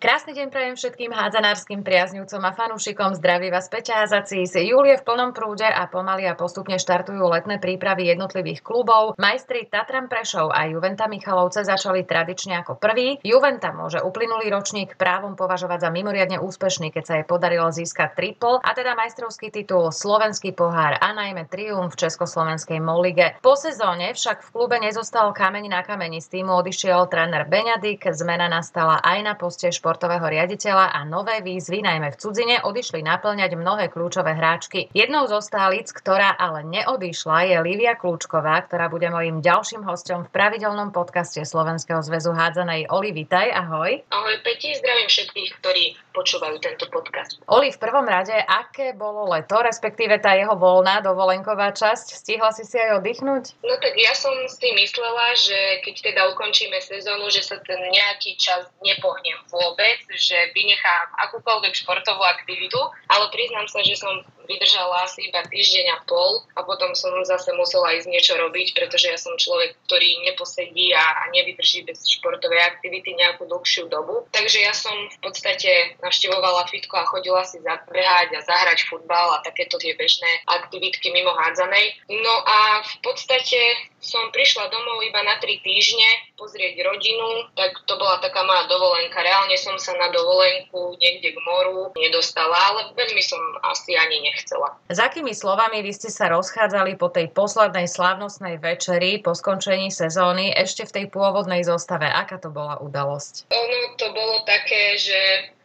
Krásny deň prajem všetkým hádzanárskym priaznivcom a fanúšikom. Zdraví vás Peťa Hazacis. Júl je v plnom prúde a pomaly a postupne štartujú letné prípravy jednotlivých klubov. Majstri Tatran Prešov a Juventa Michalovce začali tradične ako prvý. Juventa môže uplynulý ročník právom považovať za mimoriadne úspešný, keď sa jej podarilo získať triple, a teda majstrovský titul, slovenský pohár a najmä triumf v Československej Molige. Po sezóne však v klube nezostal kameň na kameni. Z týmu odišiel tréner Beňadik, zmena nastala aj na poste šport športového riaditeľa a nové výzvy, najmä v cudzine, odišli naplňať mnohé kľúčové hráčky. Jednou zo stálic, ktorá ale neodišla, je Livia Kľúčková, ktorá bude mojím ďalším hostom v pravidelnom podcaste Slovenského zväzu hádzanej. Oli, vitaj, ahoj. Ahoj Peti, zdravím všetkých, ktorí počúvajú tento podcast. Oli, v prvom rade, aké bolo leto, respektíve tá jeho voľná dovolenková časť? Stihla si si aj oddychnúť? No tak ja som si myslela, že keď teda ukončíme sezónu, že sa ten nejaký čas nepohnem vôbec že vynechám akúkoľvek športovú aktivitu, ale priznám sa, že som vydržala asi iba týždeň a pol a potom som zase musela ísť niečo robiť, pretože ja som človek, ktorý neposedí a, a nevydrží bez športovej aktivity nejakú dlhšiu dobu. Takže ja som v podstate navštevovala fitko a chodila si zabehať a zahrať futbal a takéto tie bežné aktivitky mimo hádzanej. No a v podstate som prišla domov iba na tri týždne pozrieť rodinu, tak to bola taká moja dovolenka. Reálne som sa na dovolenku niekde k moru nedostala, ale veľmi som asi ani nechcela. S akými slovami vy ste sa rozchádzali po tej poslednej slávnostnej večeri po skončení sezóny ešte v tej pôvodnej zostave? Aká to bola udalosť? Ono to bolo také, že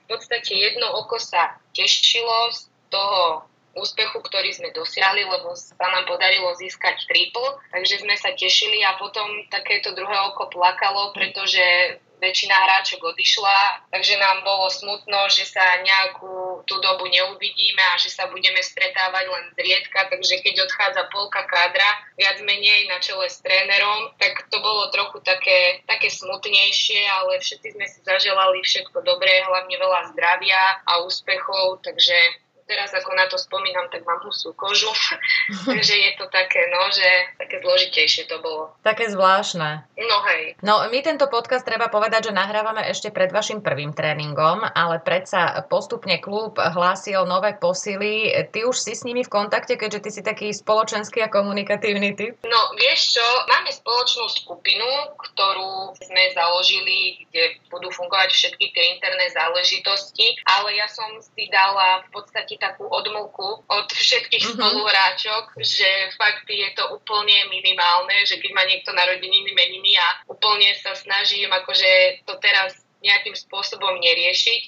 v podstate jedno oko sa tešilo z toho úspechu, ktorý sme dosiahli, lebo sa nám podarilo získať triple, takže sme sa tešili a potom takéto druhé oko plakalo, pretože väčšina hráčok odišla, takže nám bolo smutno, že sa nejakú tú dobu neuvidíme a že sa budeme stretávať len zriedka, takže keď odchádza polka kádra, viac menej na čele s trénerom, tak to bolo trochu také, také smutnejšie, ale všetci sme si zaželali všetko dobré, hlavne veľa zdravia a úspechov, takže teraz ako na to spomínam, tak mám husú kožu. Takže je to také, no, že také zložitejšie to bolo. Také zvláštne. No hej. No my tento podcast treba povedať, že nahrávame ešte pred vašim prvým tréningom, ale predsa postupne klub hlásil nové posily. Ty už si s nimi v kontakte, keďže ty si taký spoločenský a komunikatívny typ? No vieš čo, máme spoločnú skupinu, ktorú sme založili, kde budú fungovať všetky tie interné záležitosti, ale ja som si dala v podstate taký takú odmlku od všetkých mm-hmm. spoluhráčok, že fakt je to úplne minimálne, že keď má niekto narodeniny, meniny a úplne sa snažím akože to teraz nejakým spôsobom neriešiť.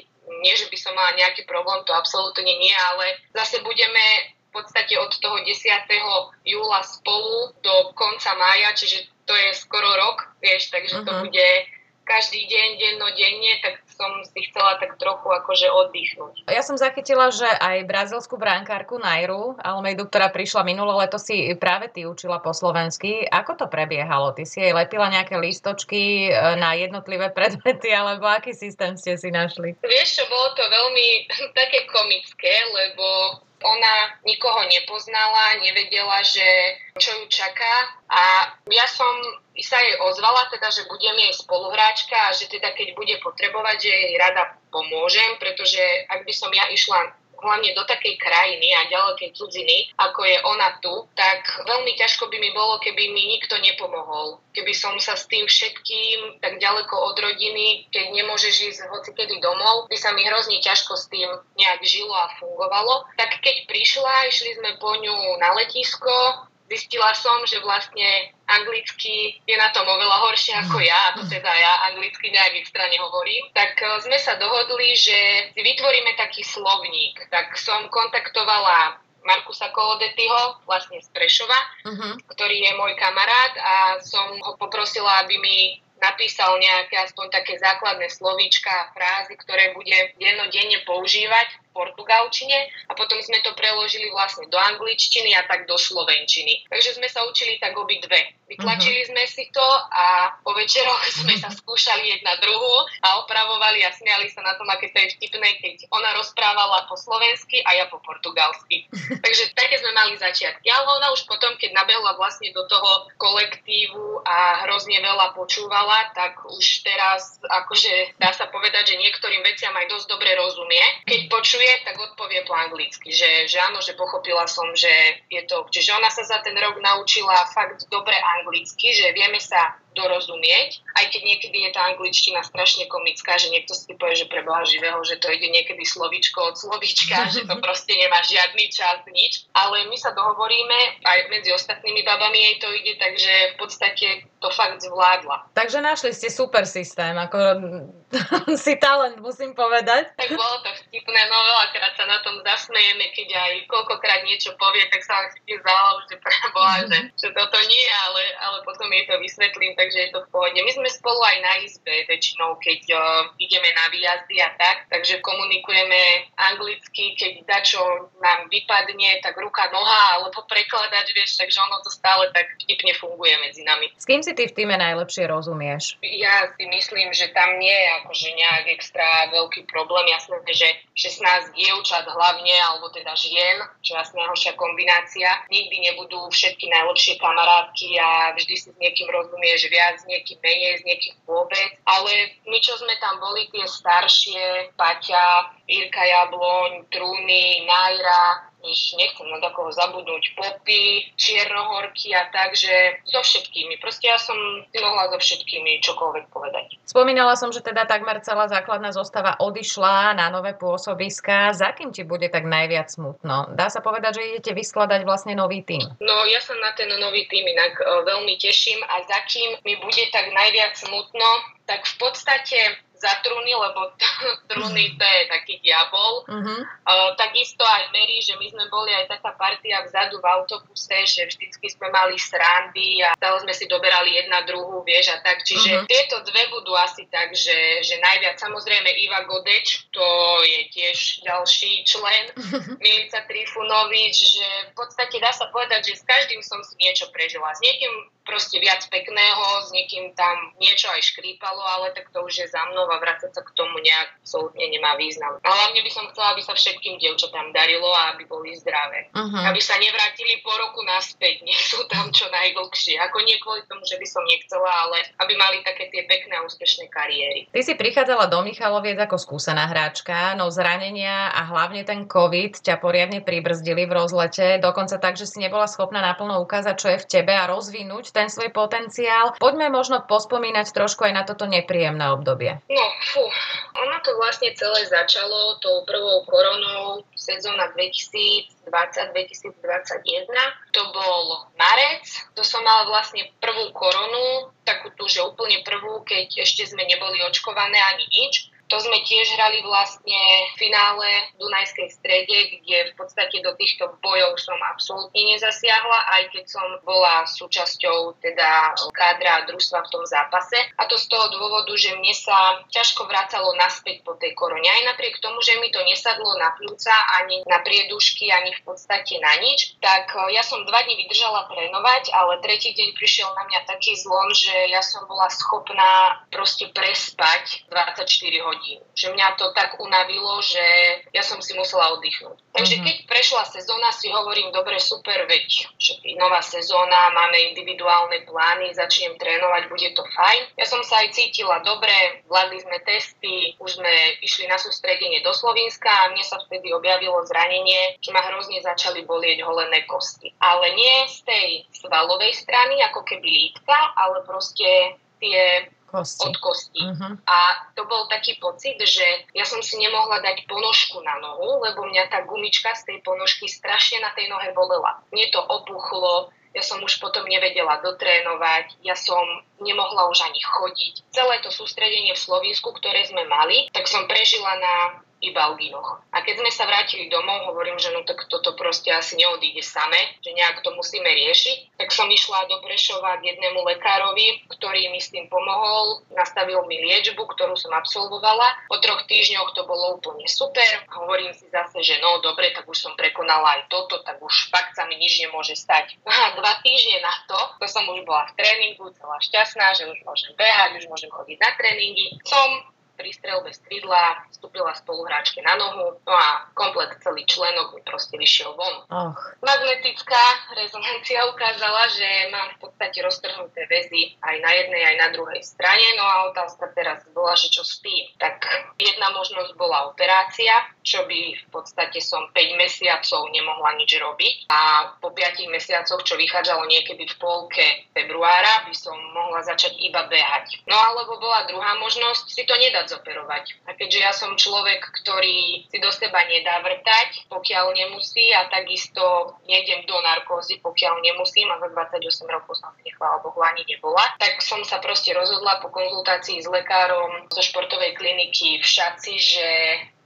Nie, že by som mala nejaký problém, to absolútne nie, ale zase budeme v podstate od toho 10. júla spolu do konca mája, čiže to je skoro rok, vieš, takže uh-huh. to mhm. bude každý deň, dennodenne, tak som si chcela tak trochu akože oddychnúť. Ja som zachytila, že aj brazilskú brankárku Nairu Almeidu, ktorá prišla minulé leto, si práve ty učila po slovensky. Ako to prebiehalo? Ty si jej lepila nejaké listočky e, na jednotlivé predmety, alebo aký systém ste si našli? Vieš čo, bolo to veľmi také komické, lebo ona nikoho nepoznala, nevedela, že čo ju čaká. A ja som sa jej ozvala teda, že budem jej spoluhráčka a že teda keď bude potrebovať, že jej rada pomôžem, pretože ak by som ja išla hlavne do takej krajiny a ďalekej cudziny, ako je ona tu, tak veľmi ťažko by mi bolo, keby mi nikto nepomohol. Keby som sa s tým všetkým tak ďaleko od rodiny, keď nemôžeš ísť hocikedy domov, by sa mi hrozne ťažko s tým nejak žilo a fungovalo. Tak keď prišla, išli sme po ňu na letisko, zistila som, že vlastne anglicky je na tom oveľa horšie ako ja, a to teda ja anglicky nejak extra nehovorím, tak e, sme sa dohodli, že si vytvoríme taký slovník. Tak som kontaktovala Markusa Kolodetyho, vlastne z Prešova, uh-huh. ktorý je môj kamarát a som ho poprosila, aby mi napísal nejaké aspoň také základné slovíčka a frázy, ktoré bude dennodenne používať portugalčine a potom sme to preložili vlastne do angličtiny a tak do slovenčiny. Takže sme sa učili tak obidve. Vytlačili uh-huh. sme si to a po večeroch sme sa skúšali jedna druhú a opravovali a smiali sa na tom, aké to je vtipné, keď ona rozprávala po slovensky a ja po portugalsky. Takže také sme mali začiatky. Ale ona už potom, keď nabehla vlastne do toho kolektívu a hrozne veľa počúvala, tak už teraz akože dá sa povedať, že niektorým veciam aj dosť dobre rozumie. Keď počuje, tak odpovie po anglicky, že, že áno, že pochopila som, že je to... Čiže ona sa za ten rok naučila fakt dobre anglicky, že vieme sa dorozumieť, aj keď niekedy je tá angličtina strašne komická, že niekto si povie, že pre Boha živého, že to ide niekedy slovičko od slovička, že to proste nemá žiadny čas, nič. Ale my sa dohovoríme, aj medzi ostatnými babami jej to ide, takže v podstate to fakt zvládla. Takže našli ste super systém, ako si talent, musím povedať. Tak bolo to vtipné, no veľakrát sa na tom zasmejeme, keď aj koľkokrát niečo povie, tak sa vám chytí za že pre Boha, že, že toto nie, ale, ale potom jej to vysvetlím, tak takže je to v pohode. My sme spolu aj na izbe väčšinou, keď uh, ideme na výjazdy a tak, takže komunikujeme anglicky, keď dačo nám vypadne, tak ruka, noha, alebo prekladač, vieš, takže ono to stále tak vtipne funguje medzi nami. S kým si ty v týme najlepšie rozumieš? Ja si myslím, že tam nie je akože nejak extra veľký problém. Jasné, že 16 dievčat hlavne, alebo teda žien, čo je jasne najhoršia kombinácia, nikdy nebudú všetky najlepšie kamarátky a vždy si s niekým rozumieš viac, niekým menej, s niekým vôbec. Ale my, čo sme tam boli, tie staršie, Paťa, Irka Jabloň, Trúny, Najra, už nechcem na takoho zabudnúť, popy, čiernohorky a tak, že so všetkými. Proste ja som si mohla so všetkými čokoľvek povedať. Spomínala som, že teda takmer celá základná zostava odišla na nové pôsobiska. Za kým ti bude tak najviac smutno? Dá sa povedať, že idete vyskladať vlastne nový tým? No ja sa na ten nový tým inak e, veľmi teším a za kým mi bude tak najviac smutno, tak v podstate za trúny, lebo trúny to je taký diabol. Uh-huh. Uh, takisto aj Mary, že my sme boli aj taká partia vzadu v autobuse, že vždycky sme mali srandy a stále sme si doberali jedna druhú, vieš, a tak. Čiže uh-huh. tieto dve budú asi tak, že, že najviac. Samozrejme Iva Godeč, to je tiež ďalší člen, uh-huh. Milica Trifunovič, že v podstate dá sa povedať, že s každým som si niečo prežila. S niekým proste viac pekného, s niekým tam niečo aj škrípalo, ale tak to už je za mnou a vrácať sa k tomu nejak absolútne nemá význam. A hlavne by som chcela, aby sa všetkým dievčatám darilo a aby boli zdravé. Uh-huh. Aby sa nevrátili po roku naspäť, nech sú tam čo najdlhšie. Ako nie kvôli tomu, že by som nechcela, ale aby mali také tie pekné a úspešné kariéry. Ty si prichádzala do Michaloviec ako skúsená hráčka, no zranenia a hlavne ten COVID ťa poriadne pribrzdili v rozlete, dokonca tak, že si nebola schopná naplno ukázať, čo je v tebe a rozvinúť ten svoj potenciál. Poďme možno pospomínať trošku aj na toto nepríjemné obdobie. No, fú, ono to vlastne celé začalo tou prvou koronou sezóna 2020-2021. To bol marec, to som mala vlastne prvú koronu, takú tú, že úplne prvú, keď ešte sme neboli očkované ani nič. To sme tiež hrali vlastne v finále Dunajskej strede, kde v podstate do týchto bojov som absolútne nezasiahla, aj keď som bola súčasťou teda kádra družstva v tom zápase. A to z toho dôvodu, že mne sa ťažko vracalo naspäť po tej korone. Aj napriek tomu, že mi to nesadlo na pľúca, ani na priedušky, ani v podstate na nič, tak e, ja som dva dní vydržala trénovať, ale tretí deň prišiel na mňa taký zlom, že ja som bola schopná proste prespať 24 hodín hodín. Že mňa to tak unavilo, že ja som si musela oddychnúť. Takže mm-hmm. keď prešla sezóna, si hovorím, dobre, super, veď nová sezóna, máme individuálne plány, začnem trénovať, bude to fajn. Ja som sa aj cítila dobre, vládli sme testy, už sme išli na sústredenie do Slovenska a mne sa vtedy objavilo zranenie, že ma hrozne začali bolieť holené kosti. Ale nie z tej svalovej strany, ako keby lítka, ale proste tie kosti. od kosti. Uh-huh. A to bol taký pocit, že ja som si nemohla dať ponožku na nohu, lebo mňa tá gumička z tej ponožky strašne na tej nohe bolela. Mne to opuchlo, ja som už potom nevedela dotrénovať, ja som nemohla už ani chodiť. Celé to sústredenie v Slovensku, ktoré sme mali, tak som prežila na iba o ginoch. A keď sme sa vrátili domov, hovorím, že no tak toto proste asi neodíde same, že nejak to musíme riešiť. Tak som išla do Prešova k jednému lekárovi, ktorý mi s tým pomohol, nastavil mi liečbu, ktorú som absolvovala. Po troch týždňoch to bolo úplne super. Hovorím si zase, že no dobre, tak už som prekonala aj toto, tak už fakt sa mi nič nemôže stať. A dva týždne na to, to som už bola v tréningu, celá šťastná, že už môžem behať, už môžem chodiť na tréningy. Som pri strelbe stridla vstúpila spoluhráčke na nohu, no a komplet celý členok mi proste vyšiel von. Oh. Magnetická rezonancia ukázala, že mám v podstate roztrhnuté väzy aj na jednej, aj na druhej strane, no a otázka teraz bola, že čo s tým. Tak jedna možnosť bola operácia, čo by v podstate som 5 mesiacov nemohla nič robiť a po 5 mesiacoch, čo vychádzalo niekedy v polke februára, by som mohla začať iba behať. No alebo bola druhá možnosť si to nedať zoperovať. A keďže ja som človek, ktorý si do seba nedá vrtať, pokiaľ nemusí a takisto nejdem do narkózy, pokiaľ nemusím a za 28 rokov som si nechvala Bohu ani nebola, tak som sa proste rozhodla po konzultácii s lekárom zo športovej kliniky v Šaci, že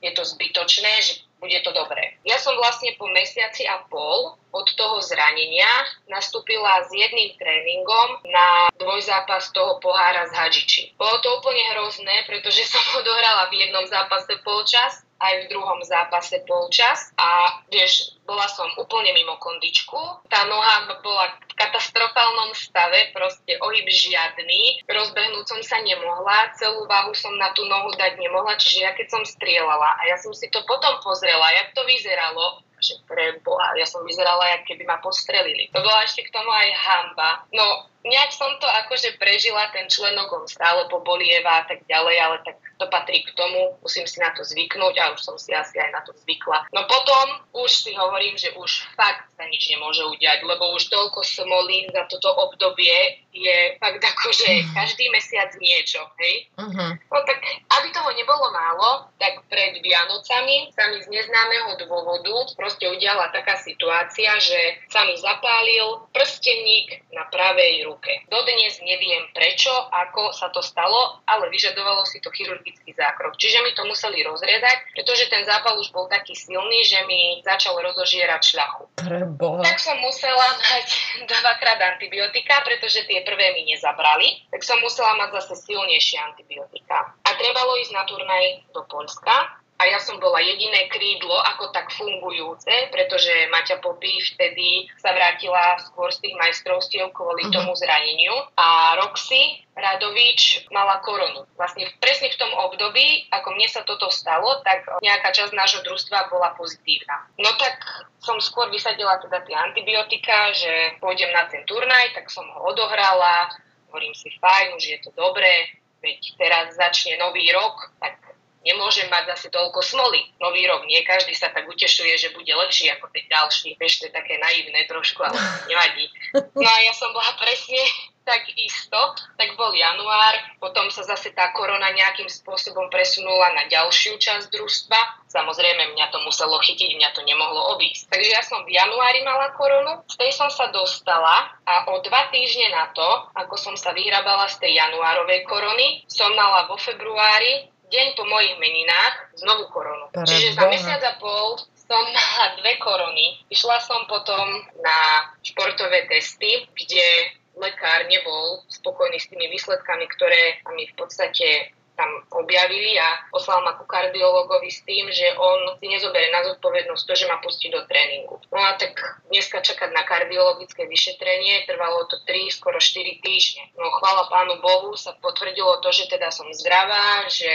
je to zbytočné, že bude to dobré. Ja som vlastne po mesiaci a pol od toho zranenia nastúpila s jedným tréningom na dvojzápas toho pohára z Hadžiči. Bolo to úplne hrozné, pretože som odohrala v jednom zápase polčas aj v druhom zápase polčas a vieš, bola som úplne mimo kondičku. Tá noha bola v katastrofálnom stave, proste ohyb žiadny. Rozbehnúť som sa nemohla, celú váhu som na tú nohu dať nemohla, čiže ja keď som strieľala a ja som si to potom pozrela, jak to vyzeralo, že pre ja som vyzerala, jak keby ma postrelili. To bola ešte k tomu aj hamba. No, nejak som to akože prežila, ten členok on stále pobolieva a tak ďalej, ale tak to patrí k tomu, musím si na to zvyknúť a už som si asi aj na to zvykla. No potom už si hovorím, že už fakt sa nič nemôže udiať, lebo už toľko smolí za toto obdobie je fakt akože mhm. každý mesiac niečo, hej? Uh-huh. No tak, aby toho nebolo málo, tak pred Vianocami sa mi z neznámeho dôvodu proste udiala taká situácia, že sa mi zapálil prsteník na pravej ruke. Dodnes neviem prečo, ako sa to stalo, ale vyžadovalo si to chirurgický zákrok. Čiže mi to museli rozriedať, pretože ten zápal už bol taký silný, že mi začal rozožierať šľachu. Preboha. Tak som musela mať dvakrát antibiotika, pretože tie prvé mi nezabrali. Tak som musela mať zase silnejšie antibiotika. A trebalo ísť na turnaj do Polska a ja som bola jediné krídlo ako tak fungujúce, pretože Maťa Popy vtedy sa vrátila skôr z tých majstrovstiev kvôli uh-huh. tomu zraneniu a Roxy Radovič mala koronu. Vlastne presne v tom období, ako mne sa toto stalo, tak nejaká časť nášho družstva bola pozitívna. No tak som skôr vysadila teda tie antibiotika, že pôjdem na ten turnaj, tak som ho odohrala, hovorím si fajn, už je to dobré, veď teraz začne nový rok, tak nemôžem mať zase toľko smoly. Nový rok, nie každý sa tak utešuje, že bude lepší ako ten ďalší. Vieš, to je také naivné trošku, ale nevadí. No a ja som bola presne tak isto, tak bol január, potom sa zase tá korona nejakým spôsobom presunula na ďalšiu časť družstva. Samozrejme, mňa to muselo chytiť, mňa to nemohlo obísť. Takže ja som v januári mala koronu, z tej som sa dostala a o dva týždne na to, ako som sa vyhrabala z tej januárovej korony, som mala vo februári deň po mojich meninách znovu koronu. Pre Čiže za mesiac a pol som mala dve korony. Išla som potom na športové testy, kde lekár nebol spokojný s tými výsledkami, ktoré mi v podstate tam objavili a poslal ma ku kardiologovi s tým, že on si nezoberie na zodpovednosť to, že ma pustí do tréningu. No a tak dneska čakať na kardiologické vyšetrenie, trvalo to 3, skoro 4 týždne. No chvála pánu Bohu sa potvrdilo to, že teda som zdravá, že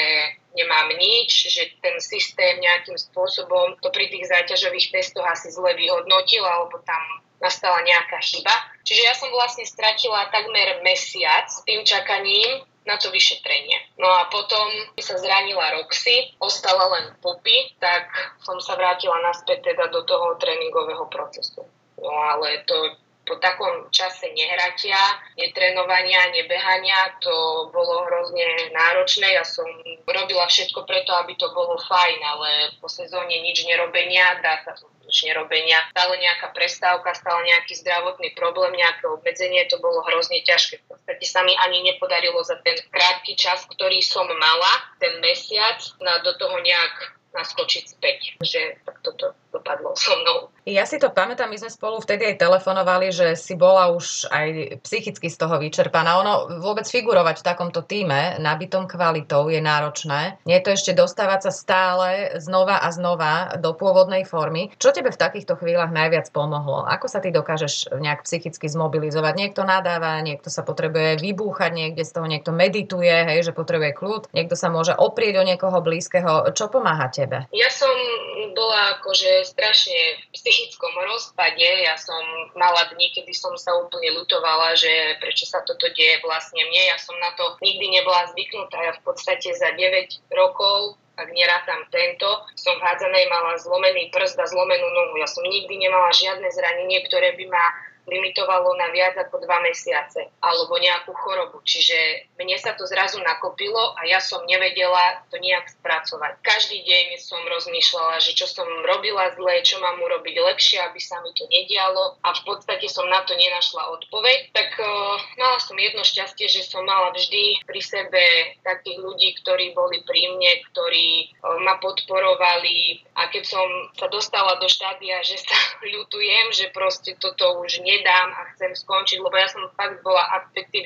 nemám nič, že ten systém nejakým spôsobom to pri tých záťažových testoch asi zle vyhodnotil, alebo tam nastala nejaká chyba. Čiže ja som vlastne stratila takmer mesiac tým čakaním na to vyšetrenie. No a potom sa zranila Roxy, ostala len Popy, tak som sa vrátila naspäť teda do toho tréningového procesu. No ale to po takom čase nehratia, netrenovania, nebehania, to bolo hrozne náročné. Ja som robila všetko preto, aby to bolo fajn, ale po sezóne nič nerobenia, dá sa to nerobenia, stále nejaká prestávka, stále nejaký zdravotný problém, nejaké obmedzenie, to bolo hrozne ťažké. V podstate sa mi ani nepodarilo za ten krátky čas, ktorý som mala, ten mesiac, na do toho nejak naskočiť späť, že tak toto dopadlo so mnou. Ja si to pamätám, my sme spolu vtedy aj telefonovali, že si bola už aj psychicky z toho vyčerpaná. Ono vôbec figurovať v takomto týme, nabitom kvalitou, je náročné. Nie je to ešte dostávať sa stále znova a znova do pôvodnej formy. Čo tebe v takýchto chvíľach najviac pomohlo? Ako sa ty dokážeš nejak psychicky zmobilizovať? Niekto nadáva, niekto sa potrebuje vybúchať, niekde z toho niekto medituje, hej, že potrebuje kľud, niekto sa môže oprieť o niekoho blízkeho. Čo pomáha? Ja som bola akože strašne v psychickom rozpade. Ja som mala dni, kedy som sa úplne lutovala, že prečo sa toto deje vlastne mne. Ja som na to nikdy nebola zvyknutá. Ja v podstate za 9 rokov ak nerátam tento, som v hádzanej mala zlomený prst a zlomenú nohu. Ja som nikdy nemala žiadne zranenie, ktoré by ma limitovalo na viac ako dva mesiace alebo nejakú chorobu. Čiže mne sa to zrazu nakopilo a ja som nevedela to nejak spracovať. Každý deň som rozmýšľala, že čo som robila zle, čo mám urobiť lepšie, aby sa mi to nedialo a v podstate som na to nenašla odpoveď. Tak uh, mala som jedno šťastie, že som mala vždy pri sebe takých ľudí, ktorí boli pri mne, ktorí uh, ma podporovali a keď som sa dostala do štádia, že sa ľutujem, že proste toto už nie nedám a chcem skončiť, lebo ja som fakt bola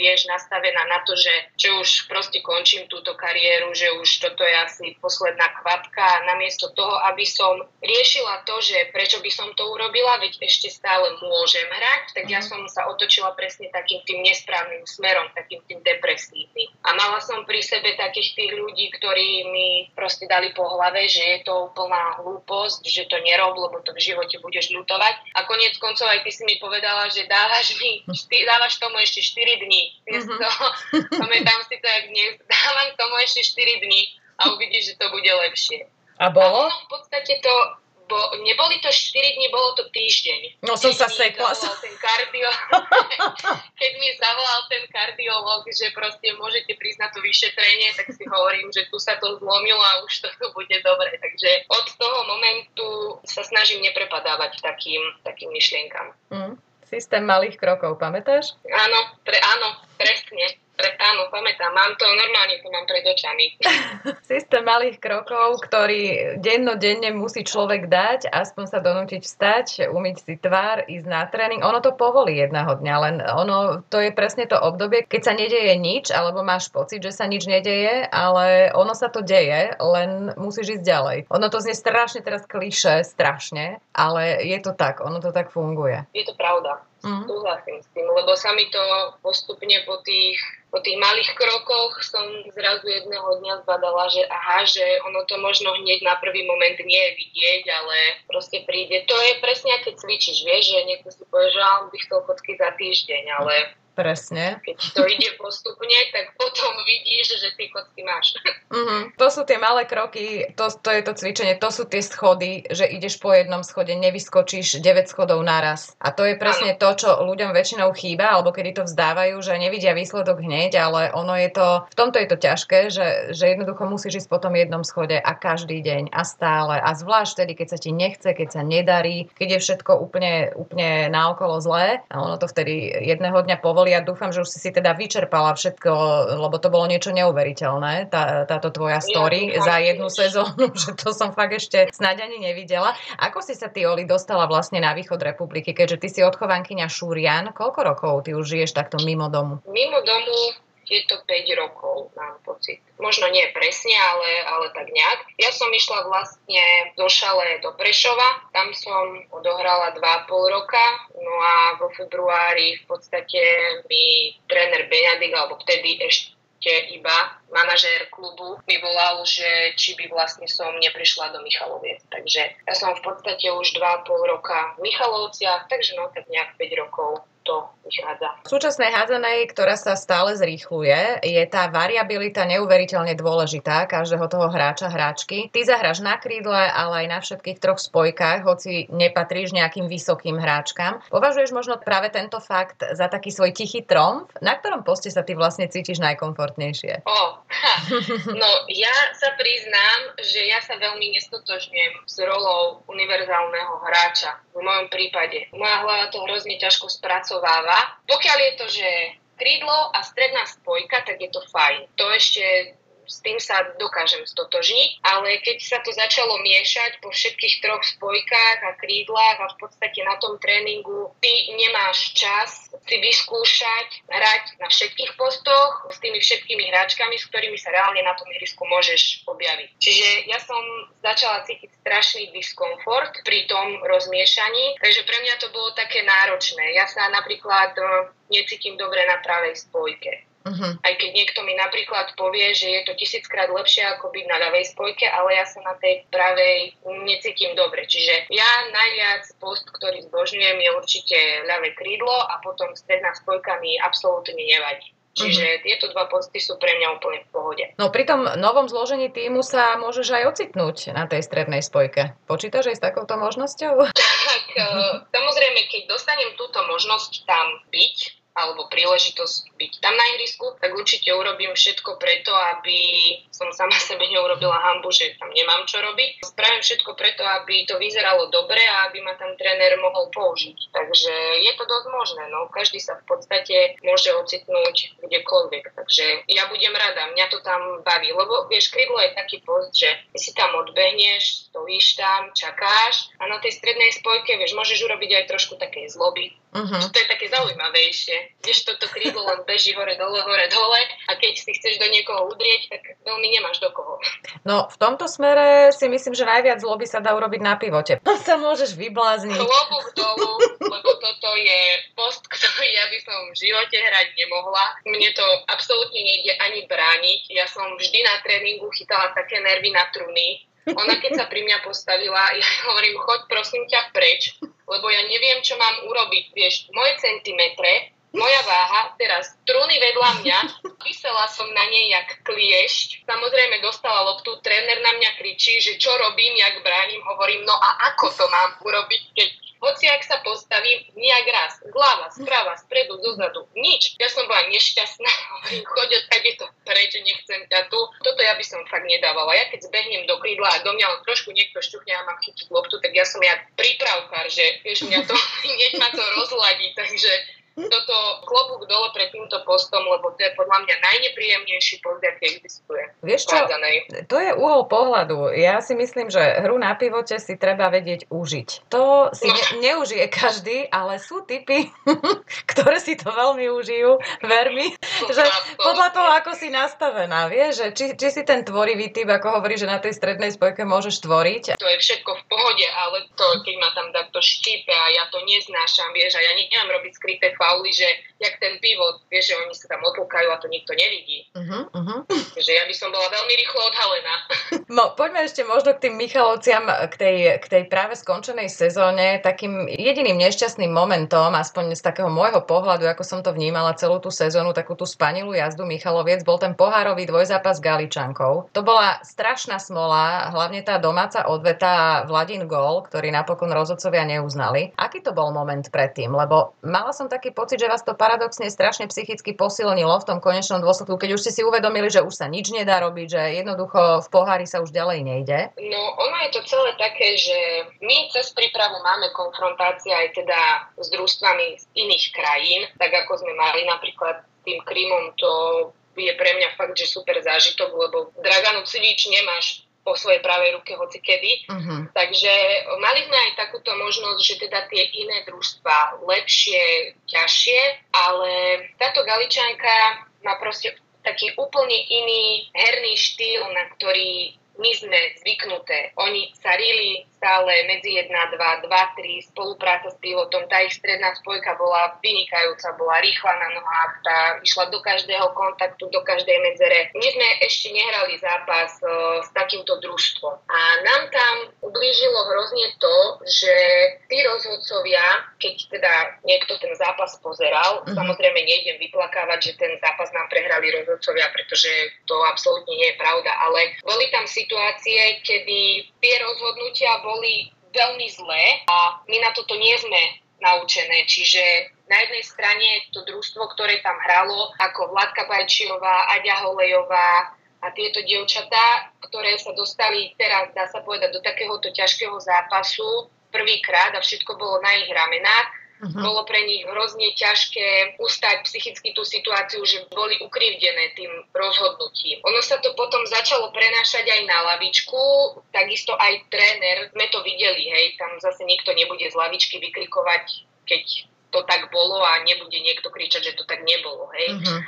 vieš, nastavená na to, že, že už proste končím túto kariéru, že už toto je asi posledná kvapka a namiesto toho, aby som riešila to, že prečo by som to urobila, veď ešte stále môžem hrať, tak ja mhm. som sa otočila presne takým tým nesprávnym smerom, takým tým depresívnym. A mala som pri sebe takých tých ľudí, ktorí mi proste dali po hlave, že je to úplná hlúposť, že to nerob, lebo to v živote budeš ľutovať. A konec koncov aj ty si mi povedala, že dávaš mi, šty, dávaš tomu ešte 4 dní. Mm-hmm. To, pamätám si to, jak dnes, dávam tomu ešte 4 dní a uvidíš, že to bude lepšie. A bolo? A v podstate to, bo, neboli to 4 dní, bolo to týždeň. No som sa sekla. Ten kardio, keď mi zavolal ten kardiolog, že proste môžete prísť na to vyšetrenie, tak si hovorím, že tu sa to zlomilo a už to bude dobre. Takže od toho momentu sa snažím neprepadávať takým, takým myšlienkam. Mm. Systém malých krokov, pamätáš? Áno, pre, áno, presne. Pre, áno, pamätám, mám to, normálne to mám pred očami. Systém malých krokov, ktorý dennodenne musí človek dať, aspoň sa donútiť vstať, umyť si tvár, ísť na tréning. Ono to povolí jedného dňa, len ono, to je presne to obdobie, keď sa nedeje nič, alebo máš pocit, že sa nič nedeje, ale ono sa to deje, len musíš ísť ďalej. Ono to znie strašne teraz kliše, strašne, ale je to tak, ono to tak funguje. Je to pravda. Mm. Súhlasím s tým, lebo sa mi to postupne po tých, po tých malých krokoch som zrazu jedného dňa zbadala, že aha, že ono to možno hneď na prvý moment nie je vidieť, ale proste príde. To je presne, keď cvičíš, vieš, že niekto si povie, že by chcel kocky za týždeň, ale Presne. Keď to ide postupne, tak potom vidíš, že ty kocky máš. Mm-hmm. To sú tie malé kroky, to, to je to cvičenie, to sú tie schody, že ideš po jednom schode, nevyskočíš 9 schodov naraz. A to je presne ano. to, čo ľuďom väčšinou chýba, alebo kedy to vzdávajú, že nevidia výsledok hneď, ale ono je to, v tomto je to ťažké, že, že jednoducho musíš ísť po tom jednom schode a každý deň a stále. A zvlášť vtedy, keď sa ti nechce, keď sa nedarí, keď je všetko úplne, úplne naokolo zlé. A ono to vtedy jedného dňa povolí boli. Ja dúfam, že už si si teda vyčerpala všetko, lebo to bolo niečo neuveriteľné, tá, táto tvoja story ja, za jednu sezónu, že to som fakt ešte snáď ani nevidela. Ako si sa ty, Oli, dostala vlastne na východ republiky, keďže ty si odchovankyňa Šúrian, koľko rokov ty už žiješ takto mimo domu? Mimo domu je to 5 rokov, mám pocit. Možno nie presne, ale, ale tak nejak. Ja som išla vlastne do šale do Prešova, tam som odohrala 2,5 roka, no a vo februári v podstate mi tréner Benadik, alebo vtedy ešte iba manažér klubu mi volal, že či by vlastne som neprišla do Michaloviec. Takže ja som v podstate už 2,5 roka v Michalovciach, takže no tak nejak 5 rokov to vychádza. V súčasnej hádzanej, ktorá sa stále zrýchluje, je tá variabilita neuveriteľne dôležitá každého toho hráča, hráčky. Ty zahraš na krídle, ale aj na všetkých troch spojkách, hoci nepatríš nejakým vysokým hráčkam. Považuješ možno práve tento fakt za taký svoj tichý tromf? Na ktorom poste sa ty vlastne cítiš najkomfortnejšie? O, no ja sa priznám, že ja sa veľmi nestotožňujem s rolou univerzálneho hráča. V mojom prípade. Moja hlava to hrozne ťažko spracuje spracováva. Pokiaľ je to, že krídlo a stredná spojka, tak je to fajn. To ešte s tým sa dokážem stotožniť, ale keď sa to začalo miešať po všetkých troch spojkách a krídlach a v podstate na tom tréningu ty nemáš čas si vyskúšať hrať na všetkých postoch s tými všetkými hráčkami, s ktorými sa reálne na tom ihrisku môžeš objaviť. Čiže ja som začala cítiť strašný diskomfort pri tom rozmiešaní, takže pre mňa to bolo také náročné. Ja sa napríklad e, necítim dobre na pravej spojke. Uh-huh. Aj keď niekto mi napríklad povie, že je to tisíckrát lepšie ako byť na ľavej spojke, ale ja sa na tej pravej necítim dobre. Čiže ja najviac post, ktorý zbožňujem, je určite ľavé krídlo a potom stredná spojka mi absolútne nevadí. Čiže uh-huh. tieto dva posty sú pre mňa úplne v pohode. No pri tom novom zložení týmu sa môžeš aj ocitnúť na tej strednej spojke. Počítaš aj s takouto možnosťou? Tak, uh, samozrejme, keď dostanem túto možnosť tam byť, alebo príležitosť byť tam na ihrisku, tak určite urobím všetko preto, aby som sama sebe neurobila hambu, že tam nemám čo robiť. Spravím všetko preto, aby to vyzeralo dobre a aby ma tam tréner mohol použiť. Takže je to dosť možné. No. Každý sa v podstate môže ocitnúť kdekoľvek. Takže ja budem rada, mňa to tam baví. Lebo vieš, krydlo je taký post, že si tam odbehneš, stojíš tam, čakáš a na tej strednej spojke, vieš, môžeš urobiť aj trošku takej zloby. Uh-huh. To je také zaujímavejšie. Vieš, toto krídlo len beží hore, dole, hore, dole a keď si chceš do niekoho udrieť, tak veľmi nemáš do koho. No, v tomto smere si myslím, že najviac zloby sa dá urobiť na pivote. To sa môžeš vyblázniť. Klobúk dolu, lebo toto je post, ktorý ja by som v živote hrať nemohla. Mne to absolútne nejde ani brániť. Ja som vždy na tréningu chytala také nervy na truny, ona keď sa pri mňa postavila, ja hovorím, choď prosím ťa preč, lebo ja neviem, čo mám urobiť. Vieš, moje centimetre, moja váha, teraz truny vedľa mňa, vysela som na nej jak kliešť. Samozrejme dostala loptu, tréner na mňa kričí, že čo robím, jak bránim, hovorím, no a ako to mám urobiť, keď hoci ak sa postavím, nejak raz, hlava, správa, spredu, dozadu, nič. Ja som bola nešťastná, hovorím, choď od to preč, nechcem ťa tu. Toto ja by som fakt nedávala. Ja keď zbehnem do krídla a do mňa trošku niekto šťuchne a mám chytiť loptu, tak ja som ja prípravkár, že vieš, mňa to, hneď ma to rozladí, takže toto klobúk dole pred týmto postom, lebo to je podľa mňa najnepríjemnejší post, aký existuje. Vieš čo, to je uhol pohľadu. Ja si myslím, že hru na pivote si treba vedieť užiť. To si no. ne, neužije každý, ale sú typy, ktoré si to veľmi užijú, ver mi, že podľa toho, ako si nastavená, vieš, že či, či si ten tvorivý typ, ako hovorí, že na tej strednej spojke môžeš tvoriť. To je všetko v pohode, ale to, keď ma tam takto štípe a ja to neznášam, vieš, a ja nemám robiť skryté fauly, že jak ten pivot, vieš, že oni sa tam otlkajú a to nikto nevidí. Uh-huh, uh-huh. Takže ja by som bola veľmi rýchlo odhalená. No, poďme ešte možno k tým Michalovciam, k tej, k tej práve skončenej sezóne. Takým jediným nešťastným momentom, aspoň z takého môjho pohľadu, ako som to vnímala celú tú sezónu, takú tú spanilú jazdu Michaloviec, bol ten pohárový dvojzápas s Galičankou. To bola strašná smola, hlavne tá domáca odveta Vladin gol, ktorý napokon rozhodcovia neuznali. Aký to bol moment predtým? Lebo mala som taký pocit, že vás to paradoxne strašne psychicky posilnilo v tom konečnom dôsledku, keď už ste si uvedomili, že už sa nič nedá robiť, že jednoducho v pohári sa už ďalej nejde? No, ono je to celé také, že my cez prípravu máme konfrontácie aj teda s družstvami z iných krajín, tak ako sme mali napríklad tým Krymom, to je pre mňa fakt, že super zážitok, lebo Draganu Civič nemáš po svojej pravej ruke hoci kedy. Uh-huh. Takže mali sme aj takúto možnosť, že teda tie iné družstva lepšie, ťažšie, ale táto Galičanka má proste taký úplne iný herný štýl, na ktorý my sme zvyknuté. Oni sa rili stále medzi 1, 2, 2, 3, spolupráca s pilotom, tá ich stredná spojka bola vynikajúca, bola rýchla na nohách, tá išla do každého kontaktu, do každej medzere. My sme ešte nehrali zápas uh, s takýmto družstvom. A nám tam ublížilo hrozne to, že tí rozhodcovia, keď teda niekto ten zápas pozeral, mm-hmm. samozrejme nejdem vyplakávať, že ten zápas nám prehrali rozhodcovia, pretože to absolútne nie je pravda, ale boli tam situácie, kedy tie rozhodnutia boli veľmi zlé a my na toto nie sme naučené. Čiže na jednej strane to družstvo, ktoré tam hralo, ako Vladka Bajčiová, Aďa Holejová a tieto dievčatá, ktoré sa dostali teraz, dá sa povedať, do takéhoto ťažkého zápasu prvýkrát a všetko bolo na ich ramenách, Uh-huh. Bolo pre nich hrozne ťažké ustať psychicky tú situáciu, že boli ukrivdené tým rozhodnutím. Ono sa to potom začalo prenášať aj na lavičku, takisto aj tréner, sme to videli, hej, tam zase nikto nebude z lavičky vykrikovať, keď to tak bolo a nebude niekto kričať, že to tak nebolo, hej. Uh-huh.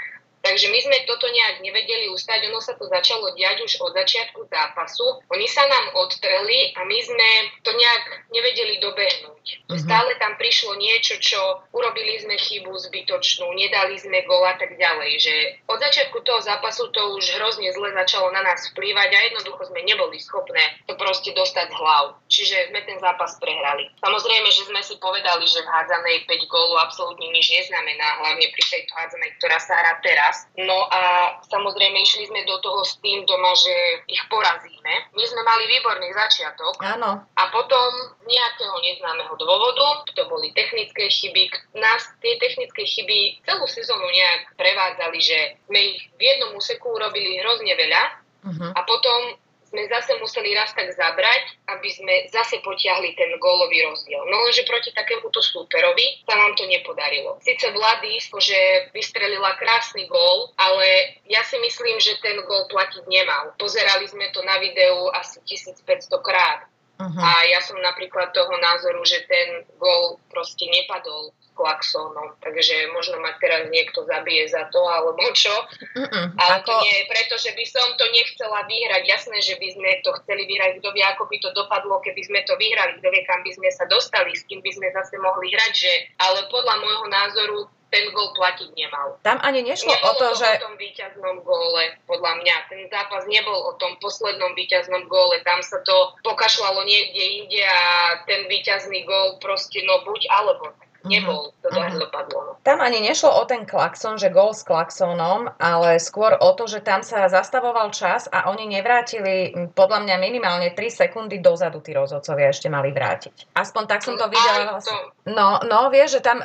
Takže my sme toto nejak nevedeli ustať, ono sa to začalo diať už od začiatku zápasu. Oni sa nám odtreli a my sme to nejak nevedeli dobehnúť. Uh-huh. Stále tam prišlo niečo, čo urobili sme chybu zbytočnú, nedali sme gol a tak ďalej. Že od začiatku toho zápasu to už hrozne zle začalo na nás vplývať a jednoducho sme neboli schopné to proste dostať z hlav. Čiže sme ten zápas prehrali. Samozrejme, že sme si povedali, že v hádzanej 5 gólu absolútne nič neznamená, hlavne pri tejto hádzanej, ktorá sa hrá teraz čas. No a samozrejme išli sme do toho s tým doma, že ich porazíme. My sme mali výborný začiatok. Áno. A potom z nejakého neznámeho dôvodu, to boli technické chyby, nás tie technické chyby celú sezónu nejak prevádzali, že sme ich v jednom úseku urobili hrozne veľa uh-huh. a potom sme zase museli raz tak zabrať, aby sme zase potiahli ten gólový rozdiel. No lenže proti takémuto súperovi sa nám to nepodarilo. Sice Vlady, že vystrelila krásny gól, ale ja si myslím, že ten gól platiť nemal. Pozerali sme to na videu asi 1500 krát. Uh-huh. A ja som napríklad toho názoru, že ten gól proste nepadol klaxónom. Takže možno ma teraz niekto zabije za to, alebo čo. Mm-mm, Ale ako... to nie preto, že by som to nechcela vyhrať. Jasné, že by sme to chceli vyhrať. Kto vie, ako by to dopadlo, keby sme to vyhrali. Kto vie, kam by sme sa dostali, s kým by sme zase mohli hrať. Že... Ale podľa môjho názoru ten gol platiť nemal. Tam ani nešlo Nebolo o to, to že... o tom víťaznom góle, podľa mňa. Ten zápas nebol o tom poslednom víťaznom góle. Tam sa to pokašľalo niekde inde a ten víťazný gól proste no buď alebo nebol, to uh-huh. dopadlo. No. Tam ani nešlo o ten klakson, že gol s klaxonom, ale skôr o to, že tam sa zastavoval čas a oni nevrátili, podľa mňa minimálne 3 sekundy dozadu tí rozhodcovia ešte mali vrátiť. Aspoň tak som to videla. Vlastne. No, no, vieš, že tam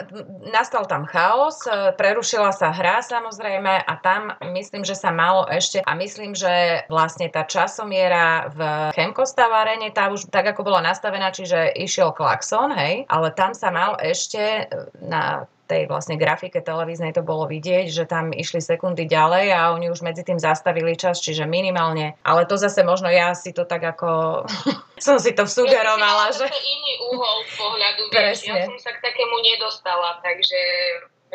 nastal tam chaos, e, prerušila sa hra samozrejme a tam myslím, že sa malo ešte a myslím, že vlastne tá časomiera v Chemkostav arene, tá už tak ako bola nastavená, čiže išiel klakson, hej, ale tam sa mal ešte na tej vlastne grafike televíznej to bolo vidieť, že tam išli sekundy ďalej a oni už medzi tým zastavili čas, čiže minimálne, ale to zase možno ja si to tak ako som si to sugerovala, ja že... iný úhol pohľadu, vieš, ja som sa k takému nedostala, takže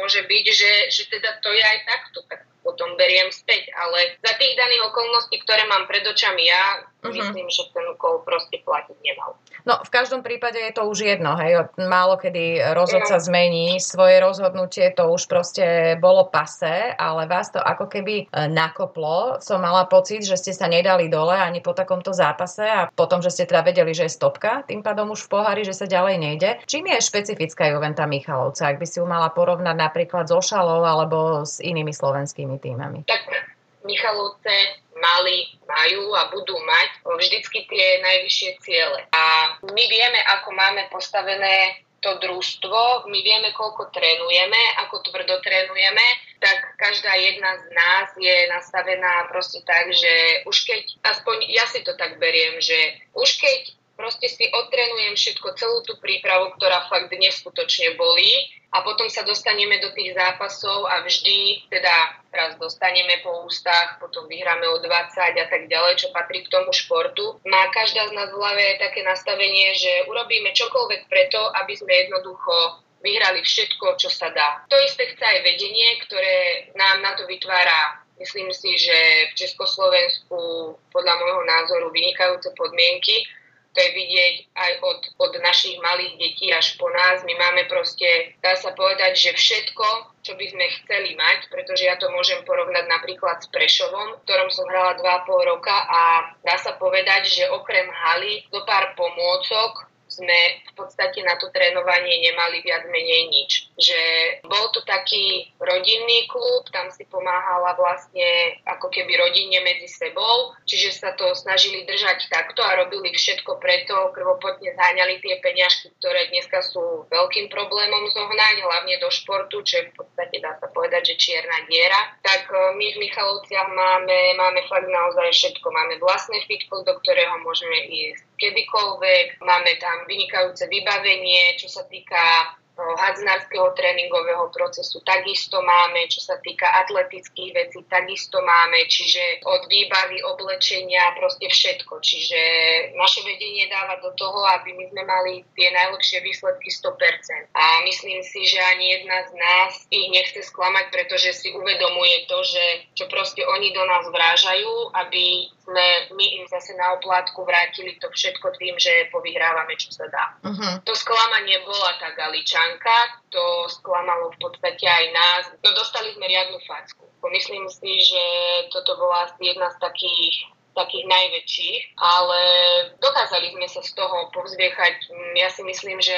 môže byť, že, že teda to je aj takto, tak potom beriem späť, ale za tých daných okolností, ktoré mám pred očami ja, uh-huh. myslím, že ten úkol proste platiť nemal. No, v každom prípade je to už jedno, hej. Málo kedy rozhodca no. zmení svoje rozhodnutie, to už proste bolo pase, ale vás to ako keby e, nakoplo. Som mala pocit, že ste sa nedali dole ani po takomto zápase a potom, že ste teda vedeli, že je stopka, tým pádom už v pohári, že sa ďalej nejde. Čím je špecifická Juventa Michalovca, ak by si ju mala porovnať napríklad so Šalou alebo s inými slovenskými týmami? Tak Michalovce mali, majú a budú mať vždycky tie najvyššie ciele. A my vieme, ako máme postavené to družstvo, my vieme, koľko trénujeme, ako tvrdo trénujeme, tak každá jedna z nás je nastavená proste tak, že už keď, aspoň ja si to tak beriem, že už keď proste si odtrenujem všetko, celú tú prípravu, ktorá fakt neskutočne bolí, a potom sa dostaneme do tých zápasov a vždy teda raz dostaneme po ústach, potom vyhráme o 20 a tak ďalej, čo patrí k tomu športu. Má každá z nás v hlave také nastavenie, že urobíme čokoľvek preto, aby sme jednoducho vyhrali všetko, čo sa dá. To isté chce aj vedenie, ktoré nám na to vytvára myslím si, že v Československu podľa môjho názoru vynikajúce podmienky to je vidieť aj od, od našich malých detí až po nás. My máme proste, dá sa povedať, že všetko, čo by sme chceli mať, pretože ja to môžem porovnať napríklad s Prešovom, v ktorom som hrala 2,5 roka a dá sa povedať, že okrem haly do pár pomôcok sme v podstate na to trénovanie nemali viac menej nič. Že bol to taký rodinný klub, tam si pomáhala vlastne ako keby rodine medzi sebou, čiže sa to snažili držať takto a robili všetko preto, krvopotne zháňali tie peňažky, ktoré dneska sú veľkým problémom zohnať, hlavne do športu, čo je v podstate dá sa povedať, že čierna diera. Tak e, my v Michalovciach máme, máme fakt naozaj všetko. Máme vlastné fitko, do ktorého môžeme ísť kedykoľvek. Máme tam vynikajúce vybavenie, čo sa týka hadznárskeho tréningového procesu takisto máme, čo sa týka atletických vecí takisto máme, čiže od výbavy, oblečenia, proste všetko. Čiže naše vedenie dáva do toho, aby my sme mali tie najlepšie výsledky 100%. A myslím si, že ani jedna z nás ich nechce sklamať, pretože si uvedomuje to, že čo proste oni do nás vrážajú, aby sme my im zase na oplátku vrátili to všetko tým, že povyhrávame, čo sa dá. Uh-huh. To sklamanie bola tá Galičanka, to sklamalo v podstate aj nás. No dostali sme riadnu facku. Myslím si, že toto bola asi jedna z takých takých najväčších, ale dokázali sme sa z toho povzviechať. Ja si myslím, že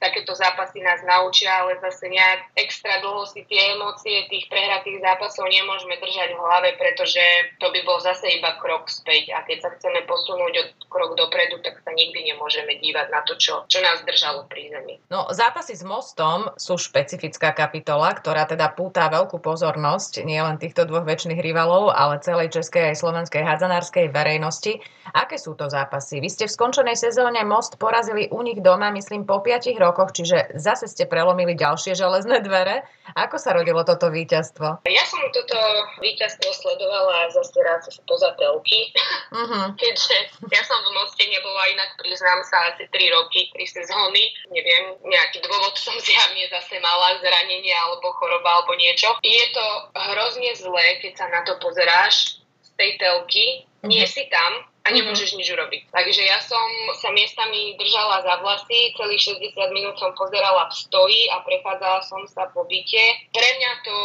takéto zápasy nás naučia, ale zase nejak extra dlho si tie emócie tých prehratých zápasov nemôžeme držať v hlave, pretože to by bol zase iba krok späť a keď sa chceme posunúť od krok dopredu, tak sa nikdy nemôžeme dívať na to, čo, čo nás držalo pri zemi. No, zápasy s mostom sú špecifická kapitola, ktorá teda púta veľkú pozornosť nielen týchto dvoch väčšných rivalov, ale celej českej aj slovenskej hadzanárskej verejnosti. Aké sú to zápasy? Vy ste v skončenej sezóne Most porazili u nich doma, myslím, po 5 rokoch rokoch, čiže zase ste prelomili ďalšie železné dvere. Ako sa rodilo toto víťazstvo? Ja som toto víťazstvo sledovala zase raz poza telky, uh-huh. keďže ja som v Moste nebola inak, priznám sa, asi 3 roky, 3 sezóny. Neviem, nejaký dôvod som zjavne zase mala, zranenie alebo choroba alebo niečo. Je to hrozne zlé, keď sa na to pozeráš z tej telky, nie uh-huh. si tam, a nemôžeš nič urobiť. Takže ja som sa miestami držala za vlasy, celých 60 minút som pozerala v stoji a prechádzala som sa po byte. Pre mňa to,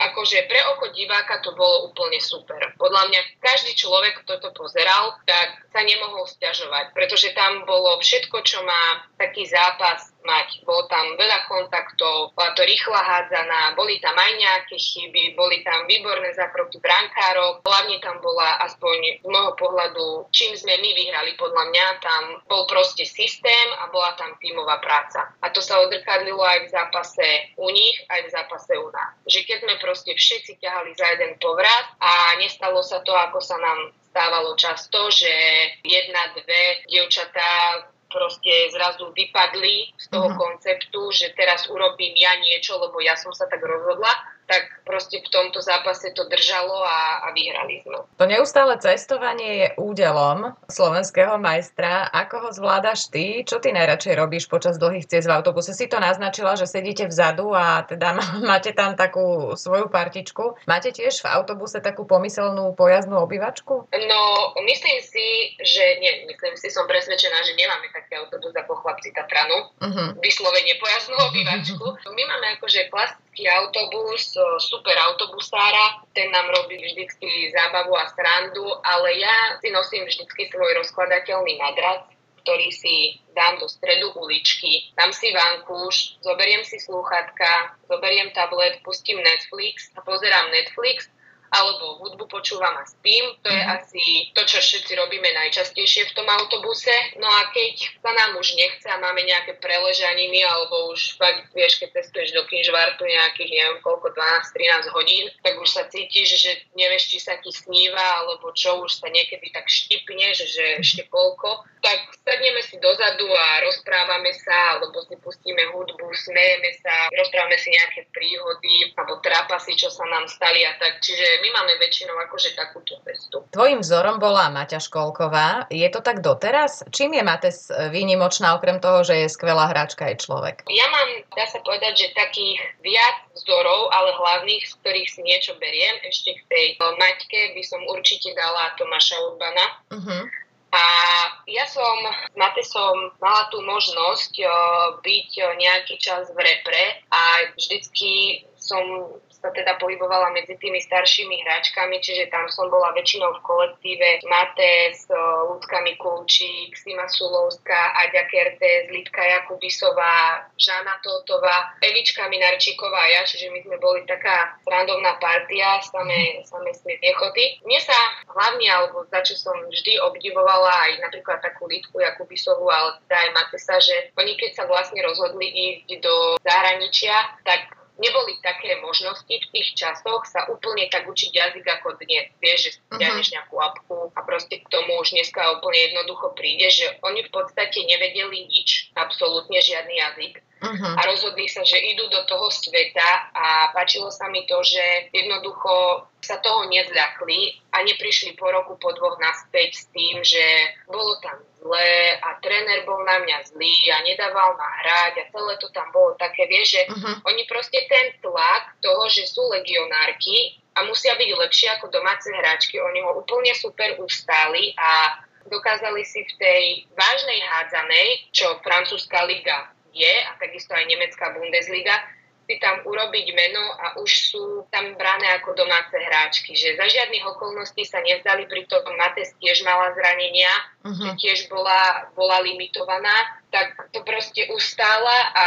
akože pre oko diváka to bolo úplne super. Podľa mňa každý človek, kto to pozeral, tak sa nemohol stiažovať, pretože tam bolo všetko, čo má taký zápas mať. Bolo tam veľa kontaktov, bola to rýchla hádzaná, boli tam aj nejaké chyby, boli tam výborné zákroky brankárov, hlavne tam bola aspoň z môjho pohľadu, čím sme my vyhrali podľa mňa, tam bol proste systém a bola tam tímová práca. A to sa odrkadlilo aj v zápase u nich, aj v zápase u nás. Že keď sme proste všetci ťahali za jeden povrat a nestalo sa to, ako sa nám stávalo často, že jedna, dve dievčatá proste zrazu vypadli z toho uh-huh. konceptu, že teraz urobím ja niečo, lebo ja som sa tak rozhodla tak proste v tomto zápase to držalo a, a vyhrali sme. To neustále cestovanie je údelom slovenského majstra. Ako ho zvládaš ty? Čo ty najradšej robíš počas dlhých ciest v autobuse? Si to naznačila, že sedíte vzadu a teda máte tam takú svoju partičku. Máte tiež v autobuse takú pomyselnú pojazdnú obývačku? No, myslím si, že nie. Myslím si, som presvedčená, že nemáme taký autobus ako chlapci Tatranu. Uh-huh. Vyslovene pojazdnú obývačku. My máme akože klasický autobus, super autobusára, ten nám robí vždycky zábavu a srandu, ale ja si nosím vždycky svoj rozkladateľný madrac, ktorý si dám do stredu uličky, dám si vankúš, zoberiem si slúchatka, zoberiem tablet, pustím Netflix a pozerám Netflix alebo hudbu počúvam a spím. To je mm-hmm. asi to, čo všetci robíme najčastejšie v tom autobuse. No a keď sa nám už nechce a máme nejaké preležaniny, alebo už fakt, vieš, keď cestuješ do Kinžvartu nejakých, neviem koľko, 12-13 hodín, tak už sa cítiš, že nevieš, či sa ti sníva, alebo čo, už sa niekedy tak štipne, že, že ešte koľko. Tak sadneme si dozadu a rozprávame sa, alebo si pustíme hudbu, smejeme sa, rozprávame si nejaké príhody, alebo trápasy, čo sa nám stali a tak. Čiže my máme väčšinou akože takúto cestu. Tvojim vzorom bola Maťa Školková. Je to tak doteraz? Čím je Mates výnimočná, okrem toho, že je skvelá hráčka aj človek? Ja mám, dá sa povedať, že takých viac vzorov, ale hlavných, z ktorých si niečo beriem. Ešte k tej Maťke by som určite dala Tomáša Urbana. Uh-huh. A ja som s Matesom mala tú možnosť byť nejaký čas v repre a vždycky som sa teda pohybovala medzi tými staršími hráčkami, čiže tam som bola väčšinou v kolektíve Mates, Ľudka Mikulčík, Sima Sulovská, Aďa Kertes, Lidka Jakubisová, Žana Totová, Evička Minarčíková a ja, čiže my sme boli taká randovná partia, same, same smiechoty. Mne sa hlavne, alebo za čo som vždy obdivovala aj napríklad takú Lidku Jakubisovú, ale teda aj Matesa, že oni keď sa vlastne rozhodli ísť do zahraničia, tak neboli také možnosti v tých časoch sa úplne tak učiť jazyk ako dnes. Vieš, že si uh-huh. nejakú apku a proste k tomu už dneska úplne jednoducho príde, že oni v podstate nevedeli nič, absolútne žiadny jazyk uh-huh. a rozhodli sa, že idú do toho sveta a páčilo sa mi to, že jednoducho sa toho nezľakli a neprišli po roku, po dvoch naspäť s tým, že bolo tam zlé a tréner bol na mňa zlý a nedával ma hrať a celé to tam bolo také, vieš, že uh-huh. oni proste ten tlak toho, že sú legionárky a musia byť lepšie ako domáce hráčky, oni ho úplne super ustáli a dokázali si v tej vážnej hádzanej, čo francúzska liga je a takisto aj nemecká Bundesliga, si tam urobiť meno a už sú tam brané ako domáce hráčky. Že za žiadnych okolností sa nevzdali, pritom Mates tiež mala zranenia, uh-huh. tiež bola, bola limitovaná tak to proste ustála a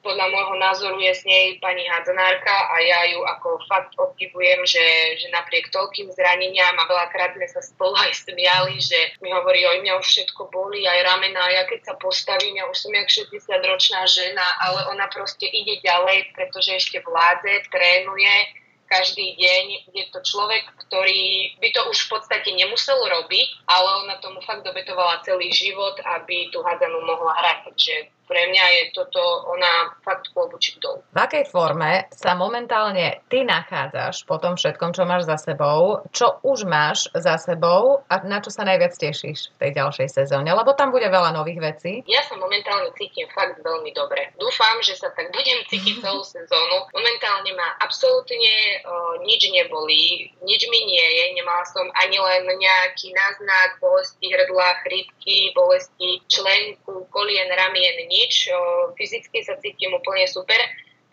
podľa môjho názoru je s nej pani hádzanárka a ja ju ako fakt obdivujem, že, že napriek toľkým zraneniam a veľakrát sme sa spolu aj smiali, že mi hovorí, oj mňa už všetko boli, aj ramena, ja keď sa postavím, ja už som jak 60 ročná žena, ale ona proste ide ďalej, pretože ešte vládze, trénuje, každý deň. Je to človek, ktorý by to už v podstate nemusel robiť, ale ona tomu fakt dobetovala celý život, aby tú hádzanú mohla hrať. Takže pre mňa je toto ona fakt klobučík dol. V akej forme sa momentálne ty nachádzaš po tom všetkom, čo máš za sebou, čo už máš za sebou a na čo sa najviac tešíš v tej ďalšej sezóne? Lebo tam bude veľa nových vecí. Ja sa momentálne cítim fakt veľmi dobre. Dúfam, že sa tak budem cítiť celú sezónu. Momentálne ma absolútne uh, nič nebolí, nič mi nie je, nemala som ani len nejaký náznak bolesti hrdla, chrypky, bolesti členku, kolien, ramien, nič fyzicky sa cítim úplne super,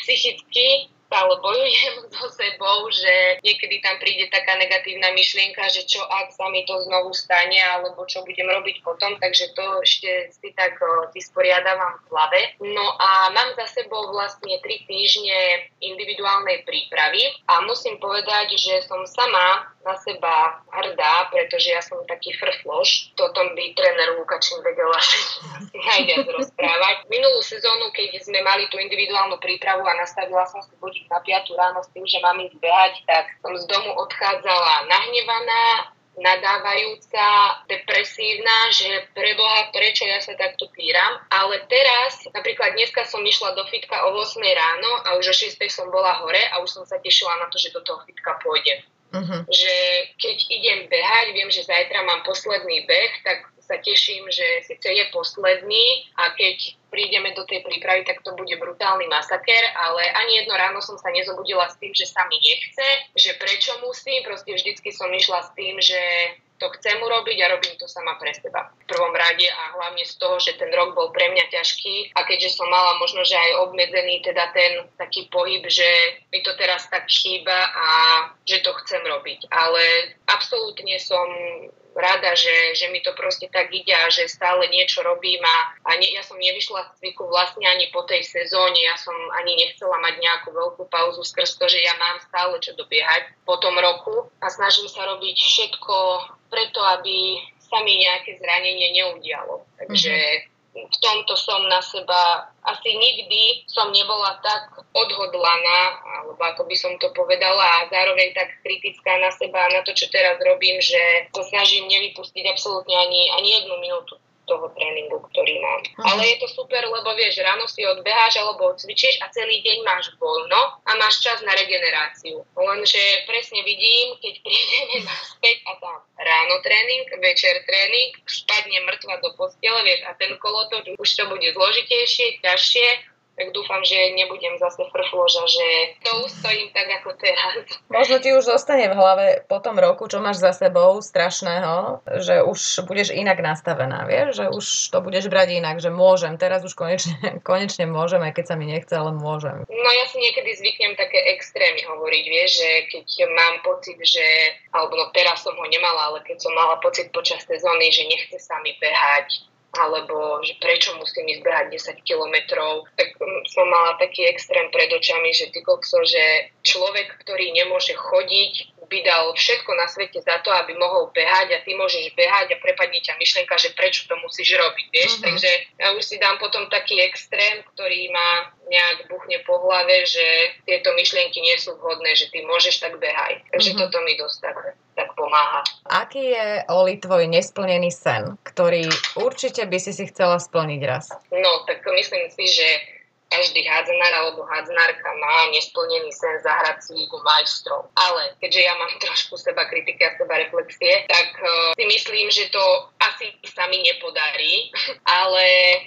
psychicky stále bojujem so sebou, že niekedy tam príde taká negatívna myšlienka, že čo ak sa mi to znovu stane, alebo čo budem robiť potom, takže to ešte si tak vysporiadavam v hlave. No a mám za sebou vlastne 3 týždne individuálnej prípravy a musím povedať, že som sama na seba hrdá, pretože ja som taký frfloš. To tom by tréner Lukačin vedel asi najviac rozprávať. Minulú sezónu, keď sme mali tú individuálnu prípravu a nastavila som si budík na 5 ráno s tým, že mám ísť behať, tak som z domu odchádzala nahnevaná, nadávajúca, depresívna, že preboha, prečo ja sa takto píram. Ale teraz, napríklad dneska som išla do fitka o 8 ráno a už o 6 som bola hore a už som sa tešila na to, že do toho fitka pôjdem. Uh-huh. Že keď idem behať, viem, že zajtra mám posledný beh, tak sa teším, že síce je posledný a keď prídeme do tej prípravy, tak to bude brutálny masaker, ale ani jedno ráno som sa nezobudila s tým, že sa mi nechce, že prečo musím, proste vždycky som išla s tým, že to chcem urobiť a robím to sama pre seba. V prvom rade a hlavne z toho, že ten rok bol pre mňa ťažký a keďže som mala možno, že aj obmedzený teda ten taký pohyb, že mi to teraz tak chýba a že to chcem robiť. Ale absolútne som rada, že, že mi to proste tak ide a že stále niečo robím a, a ne, ja som nevyšla z cviku vlastne ani po tej sezóne, ja som ani nechcela mať nejakú veľkú pauzu skrz to, že ja mám stále čo dobiehať po tom roku a snažím sa robiť všetko preto, aby sa mi nejaké zranenie neudialo. Takže mm-hmm v tomto som na seba asi nikdy som nebola tak odhodlaná, alebo ako by som to povedala, a zároveň tak kritická na seba a na to, čo teraz robím, že sa snažím nevypustiť absolútne ani, ani jednu minútu toho tréningu, ktorý mám. Uh-huh. Ale je to super, lebo vieš, ráno si odbeháš alebo cvičíš a celý deň máš voľno a máš čas na regeneráciu. Lenže presne vidím, keď prídeme naspäť a tam ráno tréning, večer tréning, spadne mŕtva do postele, vieš, a ten kolotoč už to bude zložitejšie, ťažšie, tak dúfam, že nebudem zase frfloža, že to ustojím tak ako teraz. Možno ti už zostane v hlave po tom roku, čo máš za sebou strašného, že už budeš inak nastavená, vieš, že už to budeš brať inak, že môžem, teraz už konečne, konečne môžem, aj keď sa mi nechce, ale môžem. No ja si niekedy zvyknem také extrémy hovoriť, vieš, že keď mám pocit, že, alebo no teraz som ho nemala, ale keď som mala pocit počas sezóny, že nechce sa mi behať, alebo že prečo musím ísť behať 10 kilometrov, tak mm, som mala taký extrém pred očami, že ty kokso, že človek, ktorý nemôže chodiť, by dal všetko na svete za to, aby mohol behať a ty môžeš behať a prepadne ťa myšlienka, že prečo to musíš robiť, vieš. Uh-huh. Takže ja už si dám potom taký extrém, ktorý ma nejak buchne po hlave, že tieto myšlienky nie sú vhodné, že ty môžeš tak behaj. Takže mm-hmm. toto mi dosť tak, tak pomáha. Aký je, Oli, tvoj nesplnený sen, ktorý určite by si si chcela splniť raz? No, tak myslím si, že každý hádzanár alebo hádzanárka má nesplnený sen zahrať si lígu majstrov. Ale keďže ja mám trošku seba kritiky a seba reflexie, tak uh, si myslím, že to asi sa mi nepodarí, ale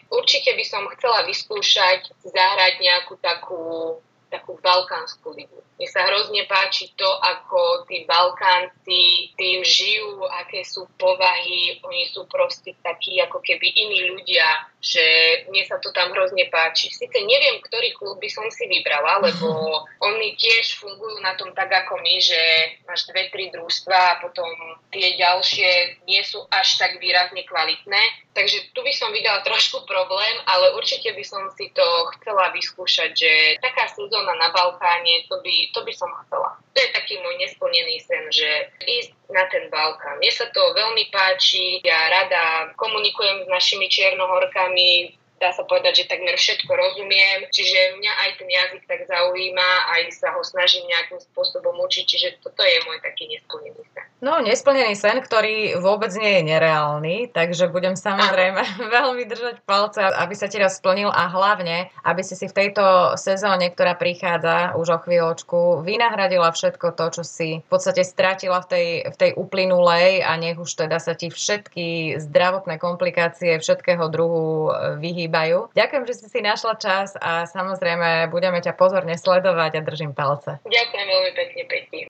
určite by som chcela vyskúšať zahrať nejakú takú takú balkánsku ligu. Mne sa hrozne páči to, ako tí Balkánci tým žijú, aké sú povahy, oni sú proste takí ako keby iní ľudia, že mne sa to tam hrozne páči. Sice neviem, ktorý klub by som si vybrala, lebo oni tiež fungujú na tom tak ako my, že máš dve, tri družstva a potom tie ďalšie nie sú až tak výrazne kvalitné. Takže tu by som videla trošku problém, ale určite by som si to chcela vyskúšať, že taká sezóna na Balkáne, to by, to by som chcela. To je taký môj nesplnený sen, že ísť na ten Balkán. Mne sa to veľmi páči, ja rada komunikujem s našimi čiernohorkami, dá sa povedať, že takmer všetko rozumiem, čiže mňa aj ten jazyk tak zaujíma, aj sa ho snažím nejakým spôsobom učiť, čiže toto je môj taký nesplnený sen. No, nesplnený sen, ktorý vôbec nie je nereálny, takže budem samozrejme Aha. veľmi držať palce, aby sa ti raz splnil a hlavne, aby si si v tejto sezóne, ktorá prichádza už o chvíľočku, vynahradila všetko to, čo si v podstate stratila v tej, v tej uplynulej a nech už teda sa ti všetky zdravotné komplikácie všetkého druhu vyhýbajú chýbajú. Ďakujem, že si si našla čas a samozrejme budeme ťa pozorne sledovať a držím palce. Ďakujem veľmi pekne, Peti.